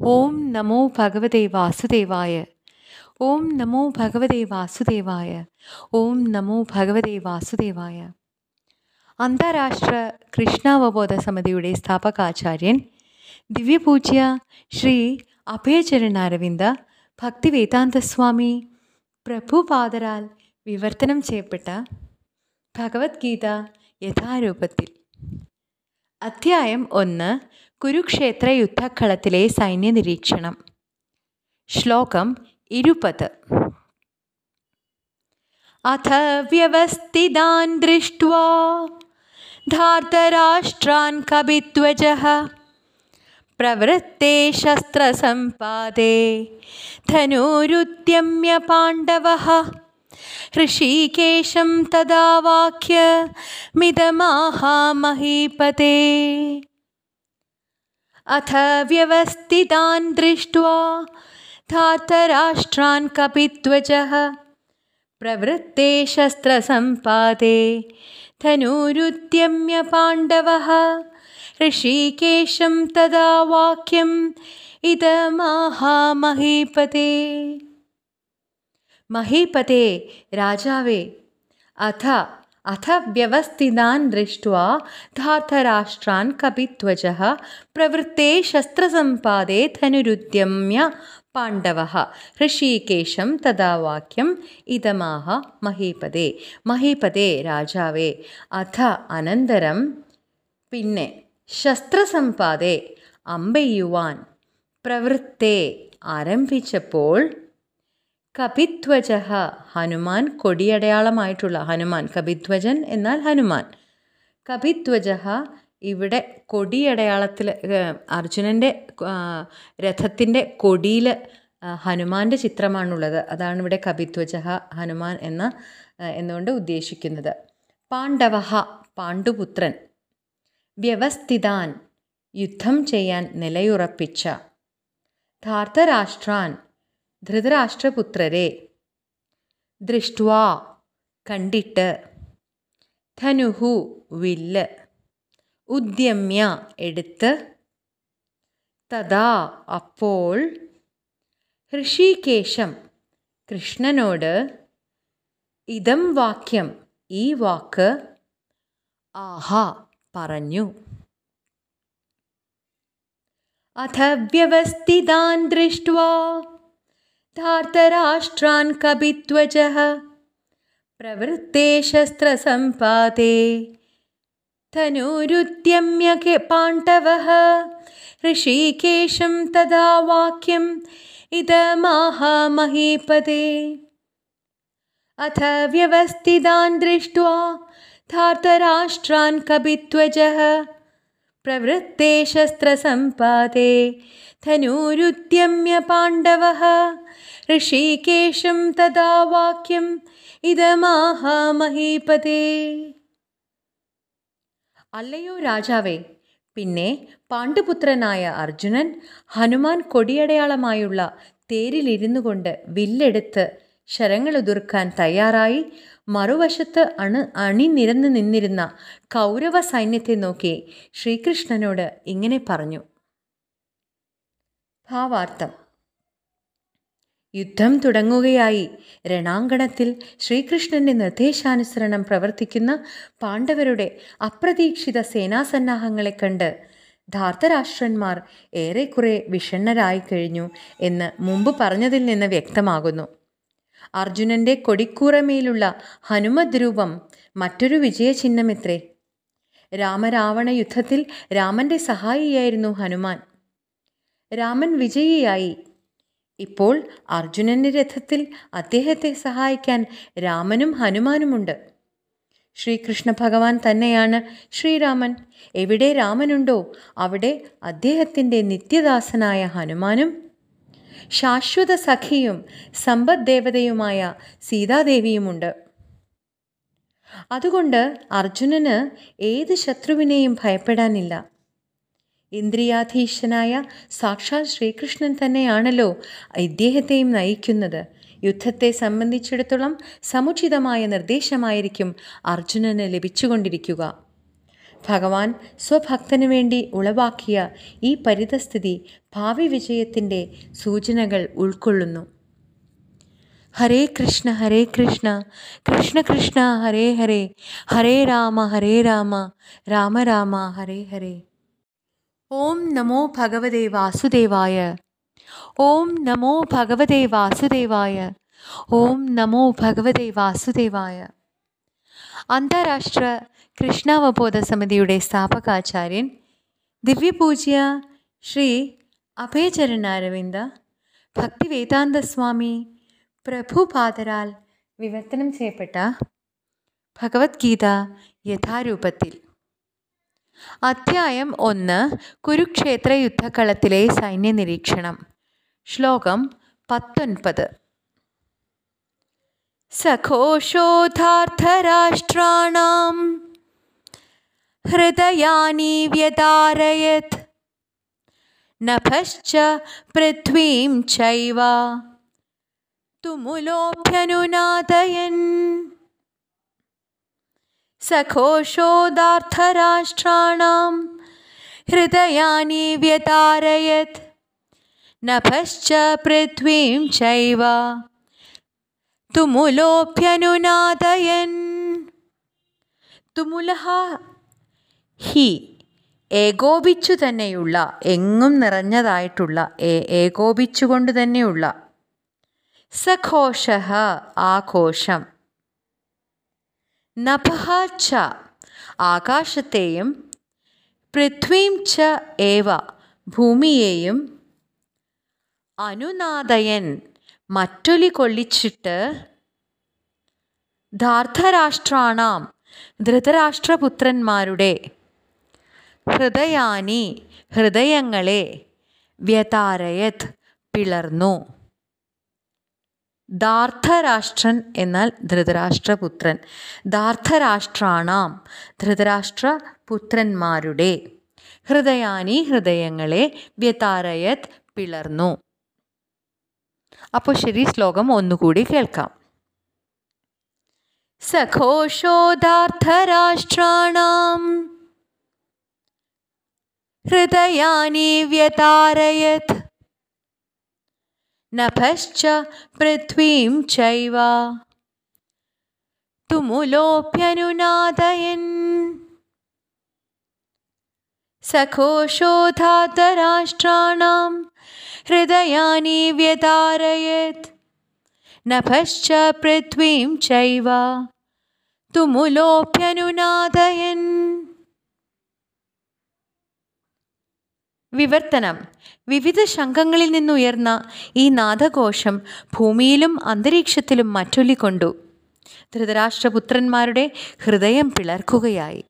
ഓം നമോ ഭഗവതേ വാസുദേവായ. ഓം നമോ ഭഗവതേ വാസുദേവായ. ഓം നമോ ഭഗവതേ വാസുദേവായ. അന്താരാഷ്ട്ര കൃഷ്ണാവബോധ സമിതിയുടെ സ്ഥാപകാചാര്യൻ ദിവ്യപൂജ്യ ശ്രീ അഭയചരണാരവിന്ദ ഭക്തിവേദാന്ത സ്വാമി പ്രഭുപാദരാൽ വിവർത്തനം ചെയ്യപ്പെട്ട ഭഗവത്ഗീത യഥാരൂപത്തിൽ. അധ്യായം ഒന്ന് കുരുക്ഷേത്ര യുദ്ധക്കളത്തിലെ സൈന്യ നിരീക്ഷണം ശ്ലോകം ഇരുപത്. അഥ വ്യവസ്ഥിതാൻ ദൃഷ്ട്വാ ധാർതരാഷ്ട്രാൻ കപിധ്വജः പ്രവൃത്തെ ശസ്ത്രസമ്പാദേ ധനുരുദ്യമ്യ പാണ്ഡവ ഋഷികേശം തദാവാക്യ മിതമാഹാമഹീപതേ अथ व्यवस्थितान् दृष्ट्वा धातराष्ट्रान् कपित्वचः प्रवृत्ते शस्त्रसम्पादे धनुरुद्यम्य पाण्डवः। ऋषिकेशं तदा वाक्यम् इदमाहामहीपते। महीपते राजावे अथ അഥ വ്യവസ്ഥിതാൻ ദൃഷ്ട്വാ ധാർതരാഷ്ട്രാൻ കപിധ്വജः പ്രവൃത്തെ ശസ്ത്രസമ്പാദേ ധനുരുദ്യമ്യ പാണ്ഡവः ऋषिकेशं तदा വാക്യം ഇതമാഹ മഹീപതേ മഹീപതേ രാജാവേ അഥ അനന്തരം പിന്നെ ശസ്ത്രസമ്പാദേ അമ്പെയ്യുവാൻ പ്രവൃത്തെ ആരംഭിച്ചപ്പോൾ കപിധ്വജ. ഹനുമാൻ കൊടിയടയാളമായിട്ടുള്ള ഹനുമാൻ. കപിധ്വജൻ എന്നാൽ ഹനുമാൻ. കപിധ്വജ ഇവിടെ കൊടിയടയാളത്തിൽ അർജുനന്റെ രഥത്തിന്റെ കൊടിയിൽ ഹനുമാന്റെ ചിത്രമാണുള്ളത്. അതാണ് ഇവിടെ കപിധ്വജ ഹനുമാൻ എന്ന എന്നുകൊണ്ട് ഉദ്ദേശിക്കുന്നത്. പാണ്ഡവ പാണ്ഡുപുത്രൻ. വ്യവസ്ഥിതാൻ യുദ്ധം ചെയ്യാൻ നിലയുറപ്പിച്ച. ധാർത്തരാഷ്ട്രാൻ ധൃതരാഷ്ട്രപുത്രരെ. ദൃഷ്ട്വാ കണ്ടിട്ട്. ധനുഹു വില്ല്. ഉദ്യമ്യ എടുത്ത്. തഥാ അപ്പോൾ. ഋഷികേശം കൃഷ്ണനോട്. ഇതം വാക്യം ഈ വാക്ക്. ആഹാ പറഞ്ഞു. അഥ വ്യവസ്ഥിതാൻ ദൃഷ്ട്വാ. धार्तराष्ट्रान् कवित्वजः प्रवृत्तेशस्त्रसम्पादे धनुरुत्यम्य के पाण्डवः। ऋषिकेशं तदा वाक्यम् इदमाहामहीपदे। अथ व्यवस्थितान् दृष्ट्वा धार्तराष्ट्रान् कवित्वजः प्रवृत्तेशस्त्रसम्पादे धनुरुत्यम्य पाण्डवः। ഋഷികേശം തഥാ വാക്യം ഇതമാഹാമഹീപതേ അല്ലയോ രാജാവേ പിന്നെ പാണ്ഡുപുത്രനായ അർജുനൻ ഹനുമാൻ കൊടിയടയാളമായുള്ള തേരിലിരുന്നു കൊണ്ട് വില്ലെടുത്ത് ശരങ്ങളുതിർക്കാൻ തയ്യാറായി മറുവശത്ത് അണു അണിനിരന്ന് നിന്നിരുന്ന കൗരവ സൈന്യത്തെ നോക്കി ശ്രീകൃഷ്ണനോട് ഇങ്ങനെ പറഞ്ഞു. ഭാവാർത്ഥം യുദ്ധം തുടങ്ങുകയായി. രണാങ്കണത്തിൽ ശ്രീകൃഷ്ണന്റെ നിർദ്ദേശാനുസരണം പ്രവർത്തിക്കുന്ന പാണ്ഡവരുടെ അപ്രതീക്ഷിത സേനാസന്നാഹങ്ങളെ കണ്ട് ധാർത്തരാഷ്ട്രന്മാർ ഏറെക്കുറെ വിഷണ്ണരായി കഴിഞ്ഞു എന്ന് മുമ്പ് പറഞ്ഞതിൽ നിന്ന് വ്യക്തമാകുന്നു. അർജുനന്റെ കൊടിക്കൂറമേലുള്ള ഹനുമത് രൂപം മറ്റൊരു വിജയചിഹ്നമെത്രേ? രാമരാവണ യുദ്ധത്തിൽ രാമന്റെ സഹായിയായിരുന്നു ഹനുമാൻ. രാമൻ വിജയിയായി. ഇപ്പോൾ അർജുനന്റെ രഥത്തിൽ അദ്ദേഹത്തെ സഹായിക്കാൻ രാമനും ഹനുമാനുമുണ്ട്. ശ്രീകൃഷ്ണ ഭഗവാൻ തന്നെയാണ് ശ്രീരാമൻ. എവിടെ രാമനുണ്ടോ അവിടെ അദ്ദേഹത്തിന്റെ നിത്യദാസനായ ഹനുമാനും ശാശ്വത സഖിയും സമ്പദ്ദേവതയുമായ സീതാദേവിയുമുണ്ട്. അതുകൊണ്ട് അർജുനന് ഏത് ശത്രുവിനെയും ഭയപ്പെടാനില്ല. ഇന്ദ്രിയാധീശനായ സാക്ഷാൽ ശ്രീകൃഷ്ണൻ തന്നെയാണല്ലോ ഇദ്ദേഹത്തെയും നയിക്കുന്നത്. യുദ്ധത്തെ സംബന്ധിച്ചിടത്തോളം സമുചിതമായ നിർദ്ദേശമായിരിക്കും അർജുനന് ലഭിച്ചുകൊണ്ടിരിക്കുക. ഭഗവാൻ സ്വഭക്തനു വേണ്ടി ഉളവാക്കിയ ഈ പരിതസ്ഥിതി ഭാവി വിജയത്തിന്റെ സൂചനകൾ ഉൾക്കൊള്ളുന്നു. ഹരേ കൃഷ്ണ ഹരേ കൃഷ്ണ കൃഷ്ണ കൃഷ്ണ ഹരേ ഹരേ ഹരേ രാമ ഹരേ രാമ രാമ രാമ ഹരേ ഹരേ. ഓം നമോ ഭഗവതേ വാസുദേവായ. ഓം നമോ ഭഗവതേ വാസുദേവായ. ഓം നമോ ഭഗവതേ വാസുദേവായ. അന്താരാഷ്ട്ര കൃഷ്ണാവബോധ സമിതിയുടെ സ്ഥാപകാചാര്യൻ ദിവ്യപൂജ്യ ശ്രീ അഭയചരണാരവിന്ദ ഭക്തിവേദാന്ത സ്വാമി പ്രഭുപാതരാൽ വിവർത്തനം ചെയ്യപ്പെട്ട ഭഗവത്ഗീത യഥാരൂപത്തിൽ. അധ്യായം ഒന്ന് കുരുക്ഷേത്ര യുദ്ധക്കളത്തിലെ സൈന്യ നിരീക്ഷണം ശ്ലോകം പത്തൊൻപത്. സഖോഷോധാർത്ഥരാഷ്ട്രാണാം ഹൃദയാനി വ്യതാരയത്. നഭശ്ച പൃഥ്വീം ചൈവ. തുമുലോഭ്യനുനാദയൻ. സഘോഷോദാർത്ഥരാഷ്ട്രാണാം. ഹൃദയാനി വ്യതാരയത്. നഭശ്ച പൃഥ്വീം ചൈവ. തുമുലോഭ്യനുനാദയൻ തുമുലഹ ഹി ഏകോപിച്ചു തന്നെയുള്ള എങ്ങും നിറഞ്ഞതായിട്ടുള്ള ഏകോപിച്ചുകൊണ്ട് തന്നെയുള്ള. സഘോഷ ആഘോഷം. നഭഃ ച ആകാശത്തെയും പൃഥ്വീം ച ഏവ ഭൂമിയെയും അനുനാദയൻ മറ്റൊലി കൊള്ളിച്ചിട്ട് ധാർദ്ധരാഷ്ട്രാണാം ധൃതരാഷ്ട്രപുത്രന്മാരുടെ ഹൃദയാനി ഹൃദയങ്ങളെ വ്യതാരയത് പിളർന്നു. ധാർധരാഷ്ട്രൻ എന്നാൽ ധൃതരാഷ്ട്രപുത്രൻ. ധാർധരാഷ്ട്രാണാം ധൃതരാഷ്ട്രപുത്രന്മാരുടെ. ഹൃദയാനി ഹൃദയങ്ങളെ വ്യതാരയത് പിളർന്നു. അപ്പോൾ ശരി ശ്ലോകം ഒന്നുകൂടി കേൾക്കാം. സഘോഷോദാർത്ഥരാഷ്ട്രാണാം ഹൃദയാനി വ്യതാരയത് नभश्च पृथ्वीं चैव। तुमुलोऽप्यनुनादयन्। सखोशोधातराष्ट्राणां हृदयानि व्यतारयेत् नभश्च पृथ्वीं चैव। तुमुलोऽप्यनुनादयन्। വിവർത്തനം. വിവിധ ശംഖങ്ങളിൽ നിന്നുയർന്ന ഈ നാദഘോഷം ഭൂമിയിലും അന്തരീക്ഷത്തിലും മറ്റൊല്ലിക്കൊണ്ടു. ധൃതരാഷ്ട്രപുത്രന്മാരുടെ ഹൃദയം പിളർക്കുകയായി.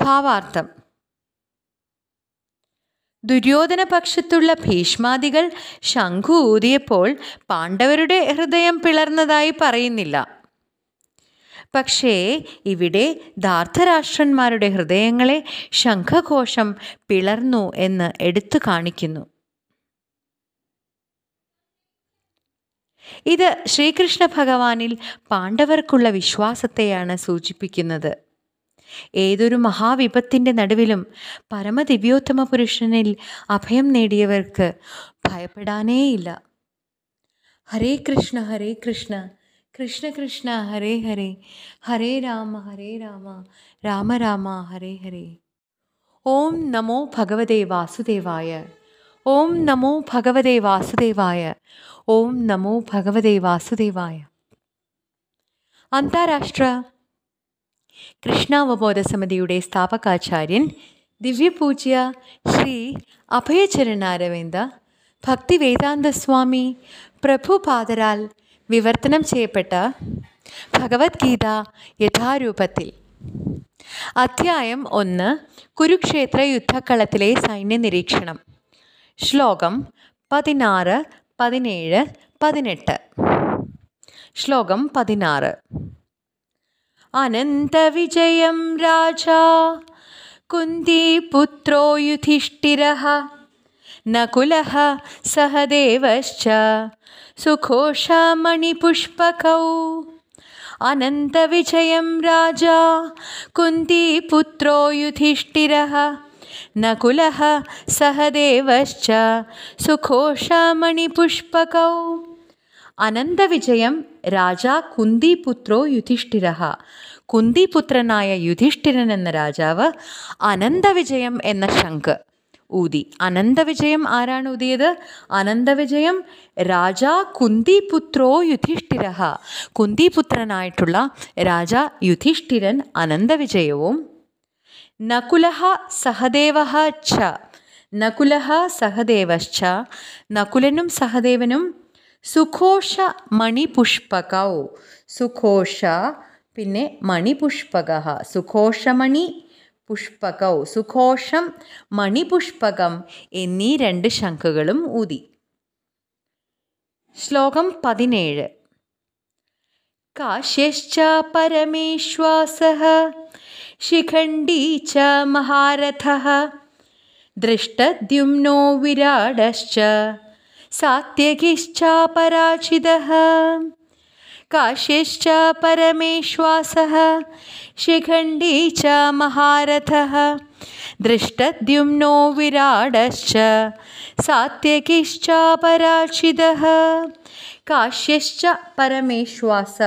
ഭാവാർത്ഥം. ദുര്യോധന പക്ഷത്തുള്ള ഭീഷ്മാദികൾ ശംഖു ഊതിയപ്പോൾ പാണ്ഡവരുടെ ഹൃദയം പിളർന്നതായി പറയുന്നില്ല. പക്ഷേ ഇവിടെ ധാർത്തരാഷ്ട്രന്മാരുടെ ഹൃദയങ്ങളെ ശംഖഘോഷം പിളർന്നു എന്ന് എടുത്തു കാണിക്കുന്നു. ഇത് ശ്രീകൃഷ്ണ ഭഗവാനിൽ പാണ്ഡവർക്കുള്ള വിശ്വാസത്തെയാണ് സൂചിപ്പിക്കുന്നത്. ഏതൊരു മഹാവിപത്തിന്റെ നടുവിലും പരമദിവ്യോത്തമ പുരുഷനിൽ അഭയം നേടിയവർക്ക് ഭയപ്പെടാനേയില്ല. ഹരേ കൃഷ്ണ ഹരേ കൃഷ്ണ കൃഷ്ണ കൃഷ്ണ ഹരേ ഹരേ ഹരേ രാമ ഹരേ രാമ രാമ രാമ ഹരേ ഹരേ ഓം നമോ ഭഗവതേ വാസുദേവായ ഓം നമോ ഭഗവതേ വാസുദേവായ ഓം നമോ ഭഗവതേ വാസുദേവായ അന്താരാഷ്ട്ര കൃഷ്ണാവബോധ സമിതിയുടെ സ്ഥാപകാചാര്യൻ ദിവ്യപൂജ്യ ശ്രീ അഭയചരണാരവിന്ദ ഭക്തിവേദാന്ത സ്വാമി പ്രഭുപാദരാൽ വിവർത്തനം ചെയ്യപ്പെട്ട ഭഗവത്ഗീത യഥാരൂപത്തിൽ. അധ്യായം ഒന്ന് കുരുക്ഷേത്ര യുദ്ധക്കളത്തിലെ സൈന്യ നിരീക്ഷണം ശ്ലോകം പതിനാറ് പതിനേഴ് പതിനെട്ട്. ശ്ലോകം പതിനാറ്. അനന്തവിജയം രാജാ കുന്തിപുത്രോ യുധിഷ്ഠിര നകുലः സഹദേവശ്ച. സുഘോഷമണിപുഷ്പകौ. അനന്തവിജയം राजा കുന്തിപുത്രോ युधिष्ठिरः नकुलः सहदेवश्च सुखोषामणिपुष्पकौ അനന്തവിജയം രാജാ കുന്തിപുത്രോ യുധിഷ്ഠിര കുന്തിപുത്രനായ യുധിഷ്ഠിരൻ എന്ന രാജാവ് അനന്തവിജയം എന്ന ശംഖ്. ഊതി. അനന്തവിജയം ആരാണ് ഊതിയത്? അനന്തവിജയം രാജാ കുന്തിപുത്രോ യുധിഷ്ഠിര കുന്തിപുത്രനായിട്ടുള്ള രാജാ യുധിഷ്ഠിരൻ അനന്തവിജയവും നകുലഃ സഹദേവ ച. നകുലഃ സഹദേവശ്ച. നകുലനും സഹദേവനും സുഘോഷ മണിപുഷ്പകൗ. സുഘോഷ പിന്നെ മണിപുഷ്പക സുഘോഷമണി പുഷ്പകൗ സുഘോഷം മണിപുഷ്പകം എന്നീ രണ്ട് ശംഖുകളും ഊതി. ശ്ലോകം പതിനേഴ്. കാശ്യശ്ച പരമേശ്വാസഃ ശിഖണ്ഡീ ച മഹാരഥ ദൃഷ്ടദ്യുമ്നോ വിരാടശ്ച സാത്യകിശ്ചാപരാജിതः കാശ്യശ്ച പരമേശ്വാസः ശിഖണ്ഡീ ച മഹാരഥः ദൃഷ്ടദ്യുമ്നോ വിരാടശ്ച സാത്യകിശ്ചാപരാജിതः കാശ്യശ്ച പരമേശ്വാസ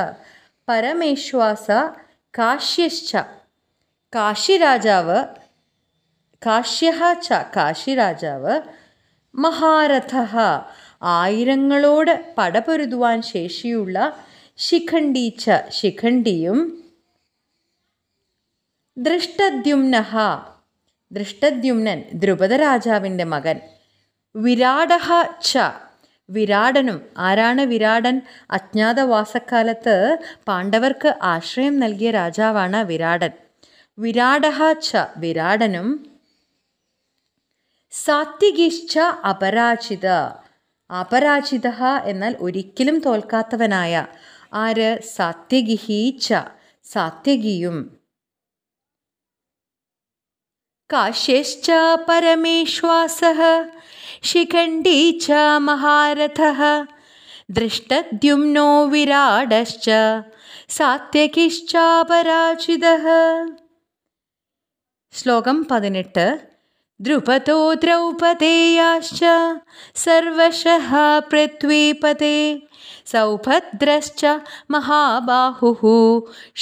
പരമേശ്വാസ കാശ്യശ്ച കാശിരാജാവ് കാശ്യ ച കാശിരാജാവ് മഹാരഥ ആയിരങ്ങളോട് പടപൊരുതുവാൻ ശേഷിയുള്ള ശിഖണ്ഡീച്ച ശിഖണ്ഡിയും ദൃഷ്ടദ്യുമ്നഹ ദൃഷ്ടദ്യുമ്നൻ ദ്രുപദരാജാവിന്റെ മകൻ വിരാടഹ ച. വിരാടനും ആരാണ് വിരാടൻ? അജ്ഞാതവാസക്കാലത്ത് പാണ്ഡവർക്ക് ആശ്രയം നൽകിയ രാജാവാണ് വിരാടൻ. വിരാടഹ ച. വിരാടനും സാത്വികിശ്ച അപരാജിത. അപരാജിത എന്നാൽ ഒരിക്കലും തോൽക്കാത്തവനായ ആര് സാത്യകിഹീച്ച സാത്യകിയും കാശ്യശ്ച പരമേശ്വാസഃ ശിഖണ്ഡീ ച മഹാരഥः ദൃഷ്ടദ്യുമ്നോ വിരാടശ്ച സാത്യകിശ്ചാപരാജിതः ശ്ലോകം പതിനെട്ട് ദ്രുപദോ ദ്രൗപദേയാശ്ച സർവശഃ പൃഥ്വീപതേ സൗഭദ്രശ്ച മഹാബാഹുः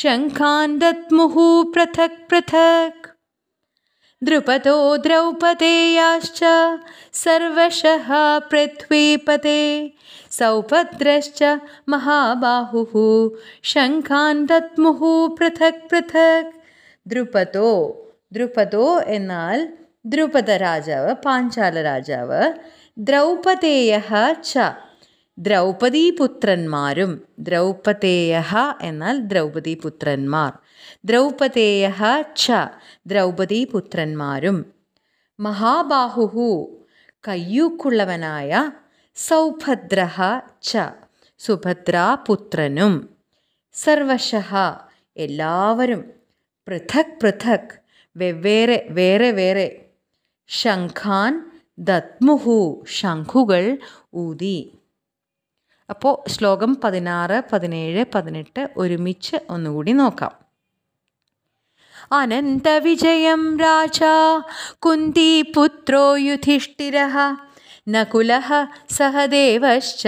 ശംഖാൻ ദദ്മുः പൃഥക് പൃഥക് ദ്രുപദോ ദ്രൗപദേയാശ്ച സർവശഃ പൃഥ്വീപതേ സൗഭദ്രശ്ച മഹാബാഹുः ശംഖാൻ ദദ്മുः പൃഥക് പൃഥക് ദ്രുപദോ ദ്രുപദോ എന്നാൽ ദ്രുപദ രാജാവ് പാഞ്ചാല രാജാവ് ദ്രൗപദേയ ച ദ്രൗപദീപുത്രന്മാരും ദ്രൗപദേയ എന്നാൽ ദ്രൗപദീപുത്രന്മാർ. ദ്രൗപദേയ ച ദ്രൗപദീപുത്രന്മാരും. മഹാബാഹു കയ്യൂക്കുള്ളവനായ സൗഭദ്ര ച സുഭദ്രാപുത്രനും. സർവശ എല്ലാവരും പൃഥക് പൃഥക് വെവ്വേറെ വേറെ വേറെ ശംഖാൻ ദത്മുഹു ശംഖുകൾ ഊതി. അപ്പോൾ ശ്ലോകം പതിനാറ് പതിനേഴ് പതിനെട്ട് ഒരുമിച്ച് ഒന്നുകൂടി നോക്കാം. അനന്ത അനന്തവിജയം രാജാ കുന്തിപുത്രോ യുധിഷ്ഠിരः നകുലः സഹദേവശ്ച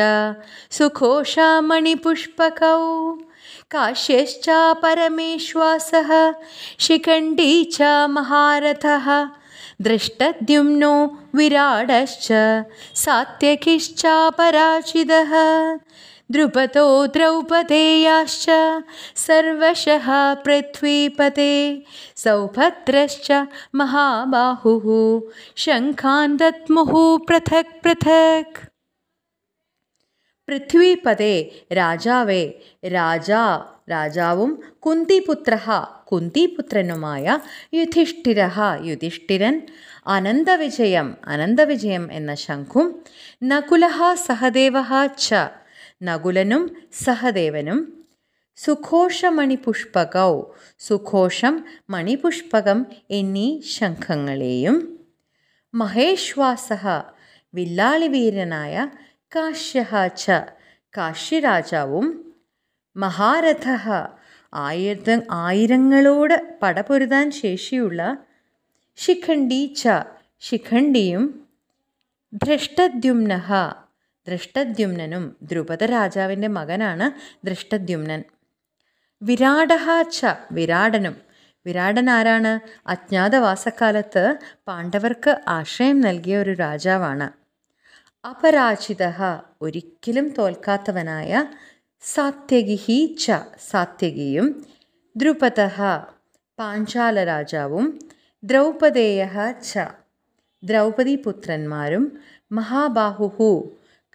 സുഘോഷമണിപുഷ്പകൗ കാശ്യശ്ച പരമേശ്വാസ ശിഖണ്ഡീ ച മഹാരഥः दृष्टद्युम्नो विराडश्च सात्यकिश्च पराचिदः द्रौपदेयाश्च सर्वशः पृथ्वीपते सौभद्रश्च महाबाहुः। शङ्खान् दत्मुः पृथक् पृथक्। पृथ्वीपदे राजावे राजा राजावुं कुन्तिपुत्रः കുന്തിപുത്രനുമായ യുധിഷ്ഠിര യുധിഷ്ഠിരൻ. അനന്തവിജയം അനന്തവിജയം എന്ന ശംഖും നകുല സഹദേവ ച നകുലനും സഹദേവനും. സുഘോഷമണിപുഷ്പകൗ സുഘോഷം മണിപുഷ്പകം എന്നീ ശംഖങ്ങളെയും. മഹേശ്വാസ വില്ലാളിവീരനായ കാശ്യ ച കാശ്യരാജാവും. മഹാരഥ ആയിരത്ത ആയിരങ്ങളോട് പടപൊരുതാൻ ശേഷിയുള്ള ശിഖണ്ഡി ച. ശിഖണ്ഡിയും ധൃഷ്ടദ്യുമ്നഹ. ധൃഷ്ടദ്യുമ്നനും ദ്രുപദ രാജാവിന്റെ മകനാണ് ധൃഷ്ടദ്യുമ്നൻ. വിരാടഹ ച. വിരാടനും. വിരാടൻ ആരാണ്? അജ്ഞാതവാസക്കാലത്ത് പാണ്ഡവർക്ക് ആശ്രയം നൽകിയ ഒരു രാജാവാണ്. അപരാജിത ഒരിക്കലും തോൽക്കാത്തവനായ സാത്യകിഹി ച സാത്യകിയും ദ്രുപദ പാഞ്ചാലരാജാവും ദ്രൗപദേയ ച. ദ്രൗപദി പുത്രന്മാരും മഹാബാഹുഹു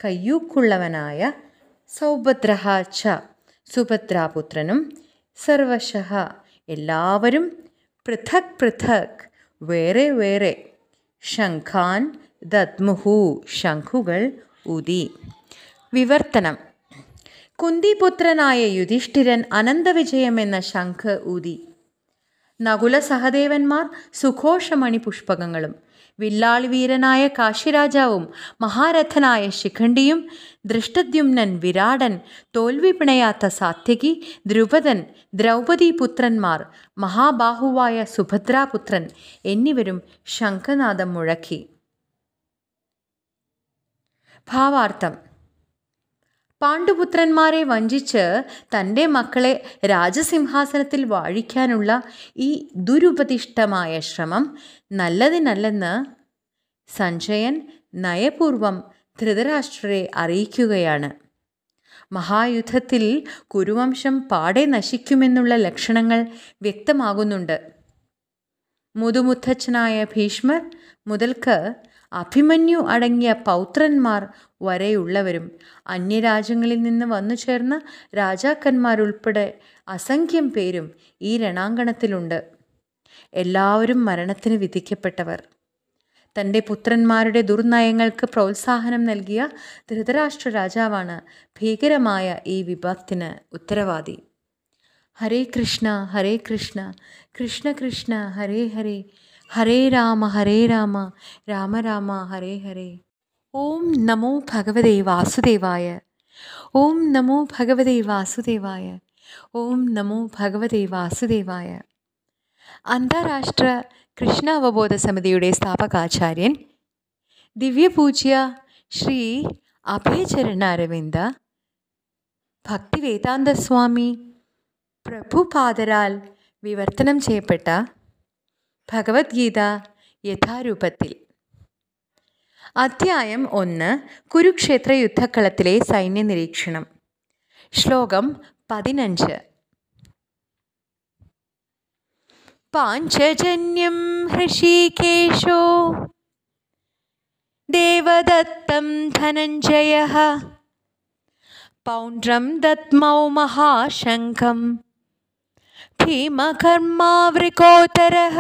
കയ്യൂക്കുള്ളവനായ സൗഭദ്രഹ ച. സുഭദ്രാപുത്രനും സർവശ എല്ലാവരും പൃഥക് പൃഥക് വേറെ വേറെ. ശംഖാൻ ദദ്മുഹു ശംഖുകൾ ഉദി. വിവർത്തനം. കുന്തിപുത്രനായ യുധിഷ്ഠിരൻ അനന്തവിജയമെന്ന ശംഖ് ഊതി. നകുല സഹദേവന്മാർ സുഘോഷമണി പുഷ്പകങ്ങളും വില്ലാളിവീരനായ കാശിരാജാവും മഹാരഥനായ ശിഖണ്ഡിയും ദൃഷ്ടദ്യുമ്നൻ വിരാടൻ തോൽവി പിണയാത്ത സാത്യകി ദ്രൗപദി പുത്രന്മാർ മഹാബാഹുവായ സുഭദ്രാപുത്രൻ എന്നിവരും ശംഖനാദം മുഴക്കി. ഭാവാർത്ഥം. പാണ്ഡുപുത്രന്മാരെ വഞ്ചിച്ച് തന്റെ മക്കളെ രാജസിംഹാസനത്തിൽ വാഴിക്കാനുള്ള ഈ ദുരുപദിഷ്ടമായ ശ്രമം നല്ലതിനല്ലെന്ന് സഞ്ജയൻ നയപൂർവം ധൃതരാഷ്ട്രരെ അറിയിക്കുകയാണ്. മഹായുദ്ധത്തിൽ കുരുവംശം പാടെ നശിക്കുമെന്നുള്ള ലക്ഷണങ്ങൾ വ്യക്തമാകുന്നുണ്ട്. മുതുമുത്തച്ഛനായ ഭീഷ്മർ മുതൽക്ക് അഭിമന്യു അടങ്ങിയ പൗത്രന്മാർ വരെയുള്ളവരും അന്യരാജ്യങ്ങളിൽ നിന്ന് വന്നു ചേർന്ന രാജാക്കന്മാരുൾപ്പെടെ അസംഖ്യം പേരും ഈ രണാങ്കണത്തിലുണ്ട്. എല്ലാവരും മരണത്തിന് വിധിക്കപ്പെട്ടവർ. തന്റെ പുത്രന്മാരുടെ ദുർനയങ്ങൾക്ക് പ്രോത്സാഹനം നൽകിയ ധൃതരാഷ്ട്ര രാജാവാണ് ഭീകരമായ ഈ വിപത്തിന് ഉത്തരവാദി. ഹരേ കൃഷ്ണ ഹരേ കൃഷ്ണ കൃഷ്ണ കൃഷ്ണ ഹരേ ഹരേ. ഹരേ രാമ ഹരേ രാമ രാമ രാമ ഹരേ ഹരേ. ഓം നമോ ഭഗവതേ വാസുദേവായ ഓം നമോ ഭഗവതേ വാസുദേവായ ഓം നമോ ഭഗവതേ വാസുദേവായ. അന്താരാഷ്ട്ര കൃഷ്ണ അവബോധ സമിതിയുടെ സ്ഥാപകാചാര്യൻ ദിവ്യപൂജ്യ ശ്രീ അഭയചരണ അരവിന്ദ ഭക്തിവേദാന്ത സ്വാമി പ്രഭുപാദരാൽ വിവർത്തനം ചെയ്യപ്പെട്ട ഭഗവത്ഗീത യഥാരൂപത്തിൽ. അധ്യായം ഒന്ന് കുരുക്ഷേത്ര യുദ്ധക്കളത്തിലെ സൈന്യ നിരീക്ഷണം ശ്ലോകം പതിനഞ്ച്. പാഞ്ചജന്യം ഹൃഷികേശോ ദേവദത്തം ധനഞ്ജയ. പൗണ്ട്രം ദത്മൗ മഹാശങ്കം ഭീമകർമാവൃകോത്തരः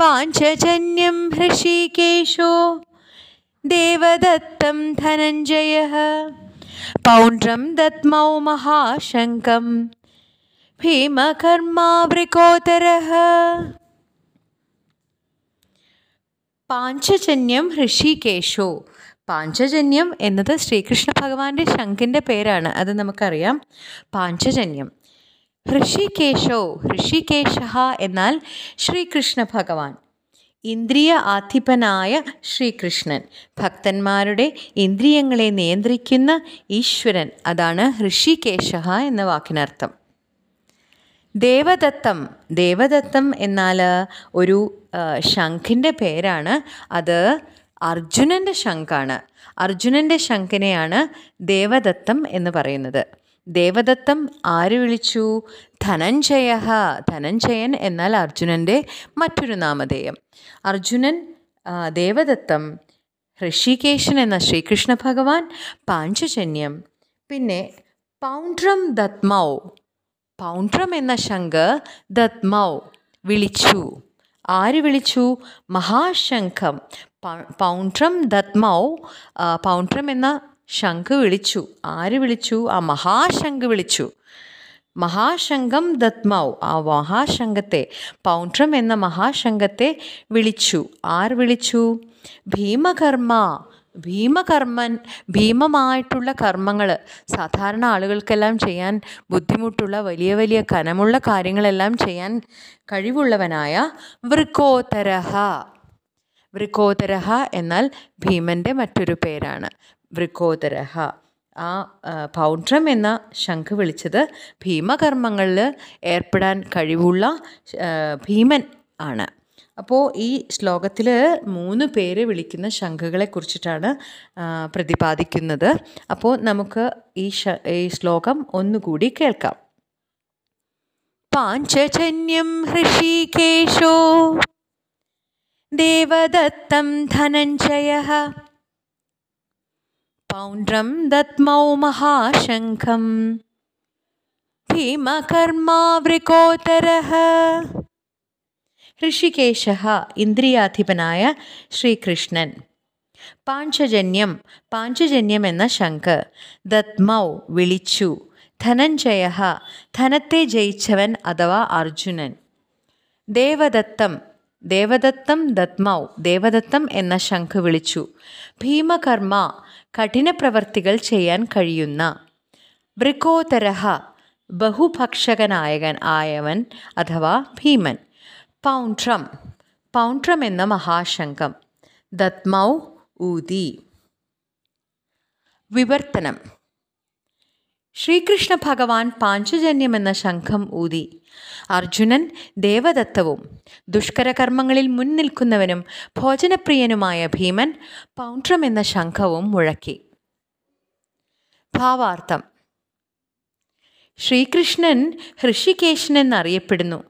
പാഞ്ചജന്യം ഹൃഷീകേശോ ദേവദത്തം ധനഞ്ജയ. പൗണ്ഡ്രം ദത്മൗ മഹാശങ്കം ഭീമകർമാവൃകോത്തരः. പാഞ്ചജന്യം ഹൃഷികേശോ പാഞ്ചജന്യം എന്നത് ശ്രീകൃഷ്ണ ഭഗവാന്റെ ശംഖിന്റെ പേരാണ് അത് നമുക്കറിയാം. പാഞ്ചജന്യം ഹൃഷികേശോ ഹൃഷികേശ എന്നാൽ ശ്രീകൃഷ്ണ ഭഗവാൻ ഇന്ദ്രിയ ആധിപനായ ശ്രീകൃഷ്ണൻ. ഭക്തന്മാരുടെ ഇന്ദ്രിയങ്ങളെ നിയന്ത്രിക്കുന്ന ഈശ്വരൻ. അതാണ് ഹൃഷികേശ എന്ന വാക്കിനർത്ഥം. ദേവദത്തം. ദേവദത്തം എന്നാൽ ഒരു ശംഖിന്റെ പേരാണ്. അത് അർജുനന്റെ ശംഖാണ്. അർജുനന്റെ ശംഖിനെയാണ് ദേവദത്തം എന്ന് പറയുന്നത്. ദേവദത്തം ആര് വിളിച്ചു? ധനഞ്ജയ ധനഞ്ജയൻ എന്നാൽ അർജുനന്റെ മറ്റൊരു നാമധേയം. അർജുനൻ ദേവദത്തം ഋഷികേശൻ എന്ന ശ്രീകൃഷ്ണ ഭഗവാൻ പാഞ്ചജന്യം പിന്നെ പൗണ്ട്രം ദത്മൗ. പൗണ്ട്രം എന്ന ശങ്ക് ദത്മൗ വിളിച്ചു. ആര് വിളിച്ചു? മഹാശംഖം. പൗണ്ട്രം ദത്മൗ പൗണ്ട്രം എന്ന ശംഖ് വിളിച്ചു. ആര് വിളിച്ചു? ആ മഹാശംഖ് വിളിച്ചു. മഹാശംഖം ദത്മാവ്. ആ മഹാശംഖത്തെ പൗണ്ട്രം എന്ന മഹാശംഖത്തെ വിളിച്ചു. ആർ വിളിച്ചു? ഭീമകർമ്മ. ഭീമകർമ്മൻ ഭീമമായിട്ടുള്ള കർമ്മങ്ങൾ സാധാരണ ആളുകൾക്കെല്ലാം ചെയ്യാൻ ബുദ്ധിമുട്ടുള്ള വലിയ വലിയ കനമുള്ള കാര്യങ്ങളെല്ലാം ചെയ്യാൻ കഴിവുള്ളവനായ വൃക്കോത്തരഹ. വൃക്കോത്തരഹ എന്നാൽ ഭീമന്റെ മറ്റൊരു പേരാണ്. വൃക്കോദരഹ. ആ പൗണ്ട്രം എന്ന ശംഖ് വിളിച്ചത് ഭീമകർമ്മങ്ങളിൽ ഏർപ്പെടാൻ കഴിവുള്ള ഭീമൻ ആണ്. അപ്പോൾ ഈ ശ്ലോകത്തിൽ മൂന്ന് പേര് വിളിക്കുന്ന ശംഖുകളെ കുറിച്ചിട്ടാണ് പ്രതിപാദിക്കുന്നത്. അപ്പോൾ നമുക്ക് ഈ ഈ ശ്ലോകം ഒന്നുകൂടി കേൾക്കാം. പാഞ്ചജന്യം ഹൃഷികേശോ ദേവദത്തം ധനഞ്ജയ पौण्ड्रं दत्मौ महाशङ्खं ഭീമകർമാവൃകോത്തരः ഋഷികേശः ഇന്ദ്രിയാധിപനായ ശ്രീകൃഷ്ണൻ പാഞ്ചജന്യം പാഞ്ചജന്യം എന്ന ശംഖ് ദത്മൗ വിളിച്ചു ധനഞ്ജയ ധനത്തെ ജയിച്ചവൻ അഥവാ അർജുനൻ ദേവദത്തം ദേവദത്തം ദത്മൗ ദേവദത്തം എന്ന ശംഖ് വിളിച്ചു ഭീമകർമ്മ കഠിന പ്രവർത്തികൾ ചെയ്യാൻ കഴിയുന്ന വൃക്കോതരഹ ബഹുഭക്ഷകനായകൻ ആയവൻ അഥവാ ഭീമൻ. പൗണ്ട്രം. പൗണ്ട്രം എന്ന മഹാശംഖം. ദത്മൗ ഊതി. വിവർത്തനം. ശ്രീകൃഷ്ണ ഭഗവാൻ പാഞ്ചുജന്യമെന്ന ശംഖം ഊതി. അർജുനൻ ദേവദത്തവും ദുഷ്കരകർമ്മങ്ങളിൽ മുൻനിൽക്കുന്നവനും ഭോജനപ്രിയനുമായ ഭീമൻ പൗണ്ട്രം എന്ന ശംഖവും മുഴക്കി. ഭാവാർത്ഥം. ശ്രീകൃഷ്ണൻ ഹൃഷികേശൻ എന്നറിയപ്പെടുന്നു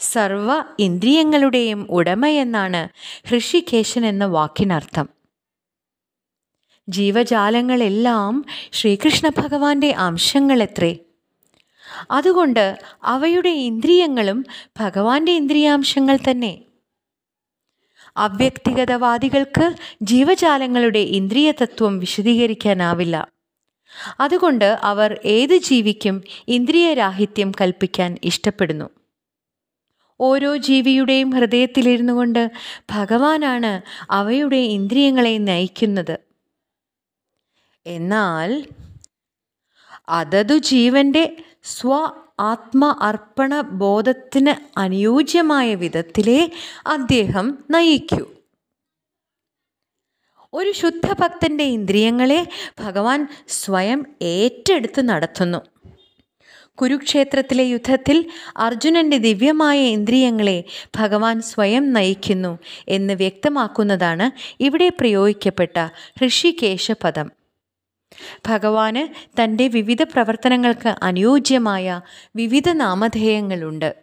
സർവ ഇന്ദ്രിയങ്ങളുടെയും ഉടമയെന്നാണ് ഹൃഷികേശൻ എന്ന വാക്കിനർത്ഥം. ജീവജാലങ്ങളെല്ലാം ശ്രീകൃഷ്ണ ഭഗവാന്റെ അംശങ്ങളെത്രേ. അതുകൊണ്ട് അവയുടെ ഇന്ദ്രിയങ്ങളും ഭഗവാന്റെ ഇന്ദ്രിയാംശങ്ങൾ തന്നെ. അവ്യക്തിഗതവാദികൾക്ക് ജീവജാലങ്ങളുടെ ഇന്ദ്രിയ തത്വം വിശദീകരിക്കാനാവില്ല. അതുകൊണ്ട് അവർ ഏത് ജീവിക്കും ഇന്ദ്രിയരാഹിത്യം കൽപ്പിക്കാൻ ഇഷ്ടപ്പെടുന്നു. ഓരോ ജീവിയുടെയും ഹൃദയത്തിലിരുന്നു കൊണ്ട് ഭഗവാനാണ് അവയുടെ ഇന്ദ്രിയങ്ങളെ നയിക്കുന്നത്. എന്നാൽ അതതു ജീവന്റെ സ്വ ആത്മ അർപ്പണ ബോധത്തിന് അനുയോജ്യമായ വിധത്തിലേ അദ്ദേഹം നയിക്കൂ. ഒരു ശുദ്ധഭക്തന്റെ ഇന്ദ്രിയങ്ങളെ ഭഗവാൻ സ്വയം ഏറ്റെടുത്ത് നടത്തുന്നു. കുരുക്ഷേത്രത്തിലെ യുദ്ധത്തിൽ അർജുനന്റെ ദിവ്യമായ ഇന്ദ്രിയങ്ങളെ ഭഗവാൻ സ്വയം നയിക്കുന്നു എന്ന് വ്യക്തമാക്കുന്നതാണ് ഇവിടെ പ്രയോഗിക്കപ്പെട്ട ഋഷികേശ പദം ഭഗവാന് തന്റെ വിവിധ പ്രവർത്തനങ്ങൾക്ക് അനുയോജ്യമായ വിവിധ നാമധേയങ്ങളുണ്ട്.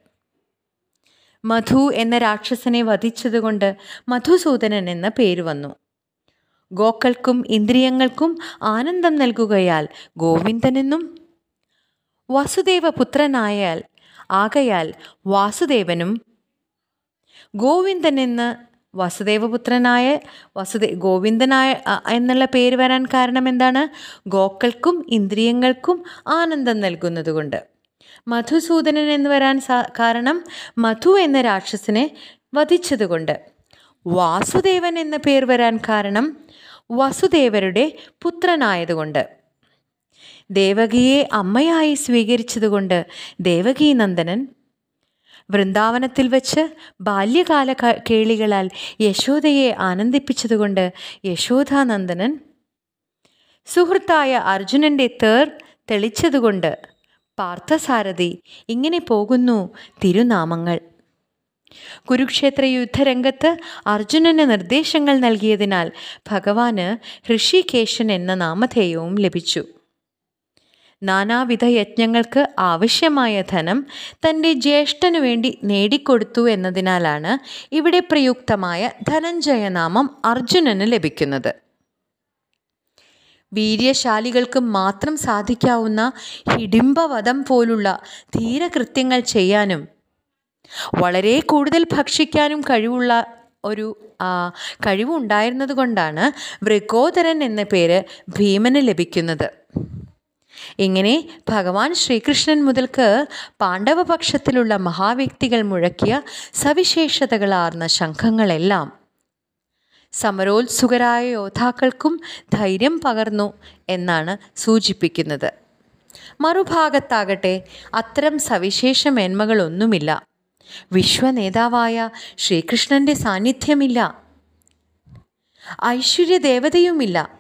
മധു എന്ന രാക്ഷസനെ വധിച്ചതുകൊണ്ട് മധുസൂദനൻ എന്ന പേര് വന്നു. ഗോക്കൾക്കും ഇന്ദ്രിയങ്ങൾക്കും ആനന്ദം നൽകുകയാൽ ഗോവിന്ദനെന്നും വസുദേവ പുത്രനായാൽ ആകയാൽ വാസുദേവനും ഗോവിന്ദൻ എന്ന് വസുദേവപുത്രനായ വസുദേ ഗോവിന്ദനായ എന്നുള്ള പേര് വരാൻ കാരണം എന്താണ്? ഗോക്കൾക്കും ഇന്ദ്രിയങ്ങൾക്കും ആനന്ദം നൽകുന്നതുകൊണ്ട്. മധുസൂദനൻ എന്ന് വരാൻ കാരണം മധു എന്ന രാക്ഷസിനെ വധിച്ചതുകൊണ്ട്. വാസുദേവൻ എന്ന പേർ വരാൻ കാരണം വസുദേവരുടെ പുത്രനായതുകൊണ്ട്. ദേവകിയെ അമ്മയായി സ്വീകരിച്ചതുകൊണ്ട് ദേവകീ നന്ദനൻ വൃന്ദാവനത്തിൽ വെച്ച് ബാല്യകാല കേളികളാൽ യശോദയെ ആനന്ദിപ്പിച്ചതുകൊണ്ട് യശോദാനന്ദനൻ സുഹൃത്തായ അർജുനന്റെ തേർ തെളിച്ചതുകൊണ്ട് പാർത്ഥസാരഥി ഇങ്ങനെ പോകുന്നു തിരുനാമങ്ങൾ. കുരുക്ഷേത്ര യുദ്ധരംഗത്ത് അർജുനന് നിർദ്ദേശങ്ങൾ നൽകിയതിനാൽ ഭഗവാന് ഋഷികേശൻ എന്ന നാമധേയവും ലഭിച്ചു. നാനാവിധ യജ്ഞങ്ങൾക്ക് ആവശ്യമായ ധനം തന്റെ ജ്യേഷ്ഠനു വേണ്ടി നേടിക്കൊടുത്തു എന്നതിനാലാണ് ഇവിടെ പ്രയുക്തമായ ധനഞ്ജയനാമം അർജുനന് ലഭിക്കുന്നത്. വീര്യശാലികൾക്ക് മാത്രം സാധിക്കാവുന്ന ഹിഡിംബവധം പോലുള്ള ധീരകൃത്യങ്ങൾ ചെയ്യാനും വളരെ കൂടുതൽ ഭക്ഷിക്കാനും കഴിവുള്ള ഒരു കഴിവുണ്ടായിരുന്നതുകൊണ്ടാണ് കഴിവുണ്ടായിരുന്നത് കൊണ്ടാണ് എന്ന പേര് ഭീമന് ലഭിക്കുന്നത്. ഇങ്ങനെ ഭഗവാൻ ശ്രീകൃഷ്ണൻ മുതൽക്ക് പാണ്ഡവപക്ഷത്തിലുള്ള മഹാവ്യക്തികൾ മുഴക്കിയ സവിശേഷതകളാർന്ന ശംഖങ്ങളെല്ലാം സമരോത്സുകരായ യോദ്ധാക്കൾക്കും ധൈര്യം പകർന്നു എന്നാണ് സൂചിപ്പിക്കുന്നത്. മറുഭാഗത്താകട്ടെ അത്തരം സവിശേഷ മേന്മകളൊന്നുമില്ല വിശ്വനേതാവായ ശ്രീകൃഷ്ണന്റെ സാന്നിധ്യമില്ല. ഐശ്വര്യദേവതയുമില്ല.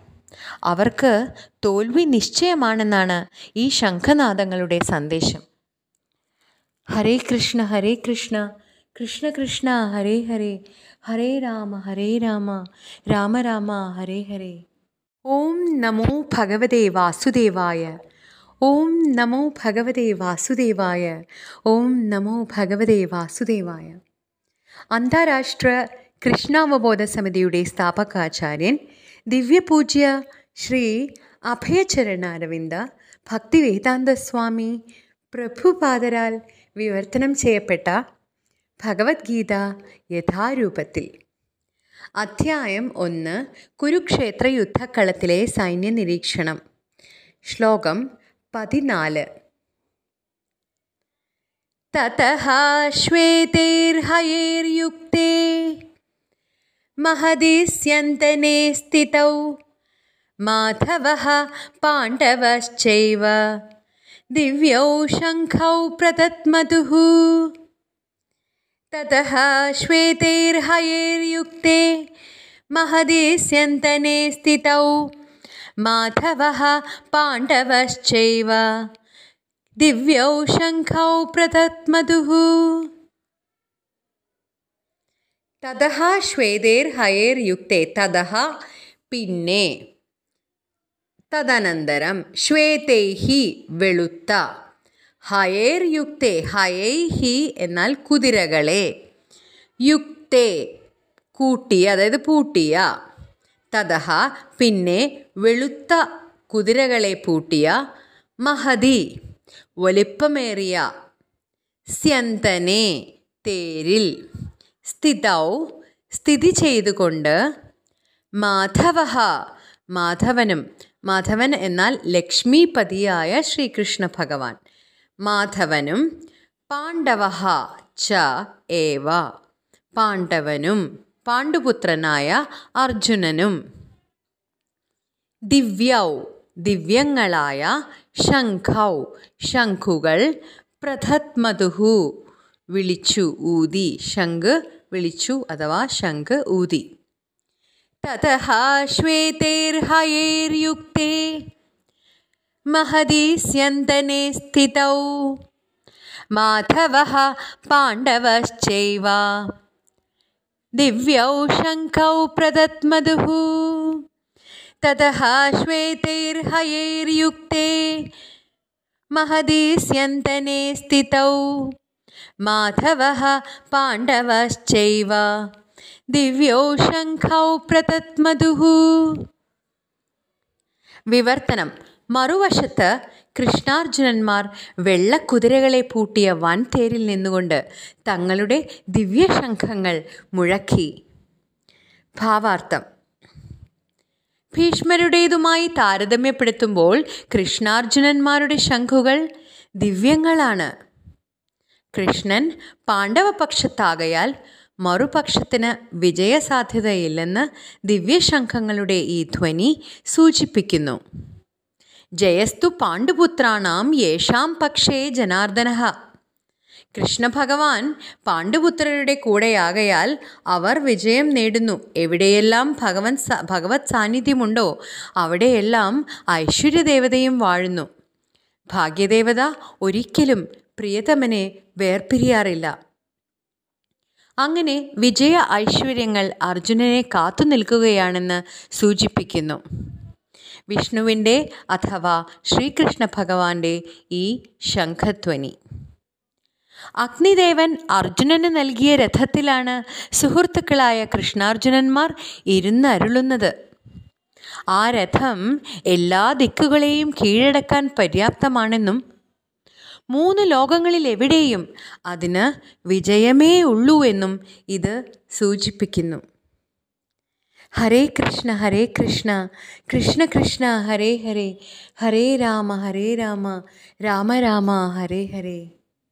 അവർക്ക് തോൽവി നിശ്ചയമാണെന്നാണ് ഈ ശംഖനാദങ്ങളുടെ സന്ദേശം. ഹരേ കൃഷ്ണ ഹരേ കൃഷ്ണ കൃഷ്ണ കൃഷ്ണ ഹരേ ഹരേ ഹരേ രാമ ഹരേ രാമ രാമ രാമ ഹരേ ഹരേ. ഓം നമോ ഭഗവതേ വാസുദേവായ ഓം നമോ ഭഗവതേ വാസുദേവായ ഓം നമോ ഭഗവതേ വാസുദേവായ. അന്താരാഷ്ട്ര കൃഷ്ണാവബോധ സമിതിയുടെ സ്ഥാപകാചാര്യൻ ദിവ്യപൂജ്യ ശ്രീ അഭയചരണാരവിന്ദ ഭക്തിവേദാന്ത സ്വാമി പ്രഭുപാദരാൽ വിവർത്തനം ചെയ്യപ്പെട്ട ഭഗവത്ഗീത യഥാരൂപത്തിൽ. അധ്യായം ഒന്ന് കുരുക്ഷേത്ര യുദ്ധക്കളത്തിലെ സൈന്യ നിരീക്ഷണം ശ്ലോകം പതിനാല്. തതഹാശ്വേതേർഹയേർയുക്ത ശ്വേതൈർഹയൈർയുക്തേ महदिस्यन्तने स्थितौ। माधवः पाण्डवश्चैव। दिव्यौ शङ्खौ प्रदत्मतुः। ततः श्वेतैर्हयैर्युक्ते महदिस्यन्तने स्थितौ। माधवः पाण्डवश्चैव। दिव्यौ शङ्खौ प्रदत्मतुः തതഹ ശ്വേതേർ ഹയേർ യുക്തേ തതഹ പിന്നെ തദനന്തരം ശ്വേതൈഹി വെളുത്ത. ഹയേർ യുക്തേ ഹയൈഹി എന്നാൽ കുതിരകളെ. യുക്തേ കൂട്ടിയ അതായത് പൂട്ടിയ. തതഹ പിന്നെ വെളുത്ത കുതിരകളെ പൂട്ടിയ. മഹതി വലിപ്പമേറിയ. സ്യന്തനെ തേരിൽ. സ്ഥിതൗ സ്ഥിതി ചെയ്തുകൊണ്ട് മാധവ മാധവനും മാധവൻ എന്നാൽ ലക്ഷ്മിപതിയായ ശ്രീകൃഷ്ണ ഭഗവാൻ. മാധവനും പാണ്ഡവ ച ഏവ. പാണ്ഡവനും പാണ്ഡുപുത്രനായ അർജുനനും. ദിവ്യൗ ദിവ്യങ്ങളായ ശംഖൗ ശംഖുകൾ പ്രഥത്മതുഹു വിളിച്ചു ഊതി ശംഖ് വിളിച്ചു അഥവാ ശംഖ് ഊതി തതഃ ശ്വേതൈർഹയൈർയുക്തേ महदी स्यन्तने स्थितौ माधवः पाण्डवश्चैव दिव्यौ शङ्खौ प्रदत्मधुः ततः श्वेतैर्हयैर्युक्ते महदी स्यन्तने स्थितौ माधवः पाण्डवश्चैव दिव्यौ शङ्खौ प्रदत्मधुः വിവർത്തനം മറുവശത്ത് കൃഷ്ണാർജുനന്മാർ വെള്ളക്കുതിരകളെ പൂട്ടിയ വൻ തേരിൽ നിന്നുകൊണ്ട് തങ്ങളുടെ ദിവ്യശംഖങ്ങൾ മുഴക്കി ഭാവാർത്ഥം ഭീഷ്മരുടേതുമായി താരതമ്യപ്പെടുത്തുമ്പോൾ കൃഷ്ണാർജുനന്മാരുടെ ശംഖുകൾ ദിവ്യങ്ങളാണ് കൃഷ്ണൻ പാണ്ഡവപക്ഷത്താകയാൽ മറുപക്ഷത്തിന് വിജയസാധ്യതയില്ലെന്ന് ദിവ്യശംഖങ്ങളുടെ ഈ ധ്വനി സൂചിപ്പിക്കുന്നു. ജയസ്തു പാണ്ഡുപുത്രാണാം യേഷാം പക്ഷേ ജനാർദ്ദന. കൃഷ്ണഭഗവാൻ പാണ്ഡുപുത്രരുടെ കൂടെയാകയാൽ അവർ വിജയം നേടുന്നു. എവിടെയെല്ലാം ഭഗവൻ ഭഗവത് സാന്നിധ്യമുണ്ടോ അവിടെയെല്ലാം ഐശ്വര്യദേവതയും വാഴുന്നു. ഭാഗ്യദേവത ഒരിക്കലും പ്രിയതമനെ വേർപിരിയാറില്ല. അങ്ങനെ വിജയ ഐശ്വര്യങ്ങൾ അർജുനനെ കാത്തു നിൽക്കുകയാണെന്ന് സൂചിപ്പിക്കുന്നു. വിഷ്ണുവിന്റെ അഥവാ ശ്രീകൃഷ്ണ ഭഗവാന്റെ ഈ ശംഖധ്വനി. അഗ്നിദേവൻ അർജുനന് നൽകിയ രഥത്തിലാണ് സുഹൃത്തുക്കളായ കൃഷ്ണാർജുനന്മാർ ഇരുന്നരുളുന്നത്. ആ രഥം എല്ലാ ദിക്കുകളെയും കീഴടക്കാൻ പര്യാപ്തമാണെന്നും മൂന്ന് ലോകങ്ങളിൽ എവിടെയും അതിന് വിജയമേ ഉള്ളൂ എന്നും ഇത് സൂചിപ്പിക്കുന്നു. ഹരേ കൃഷ്ണ ഹരേ കൃഷ്ണ കൃഷ്ണ കൃഷ്ണ ഹരേ ഹരേ ഹരേ രാമ ഹരേ രാമ രാമ രാമ ഹരേ ഹരേ.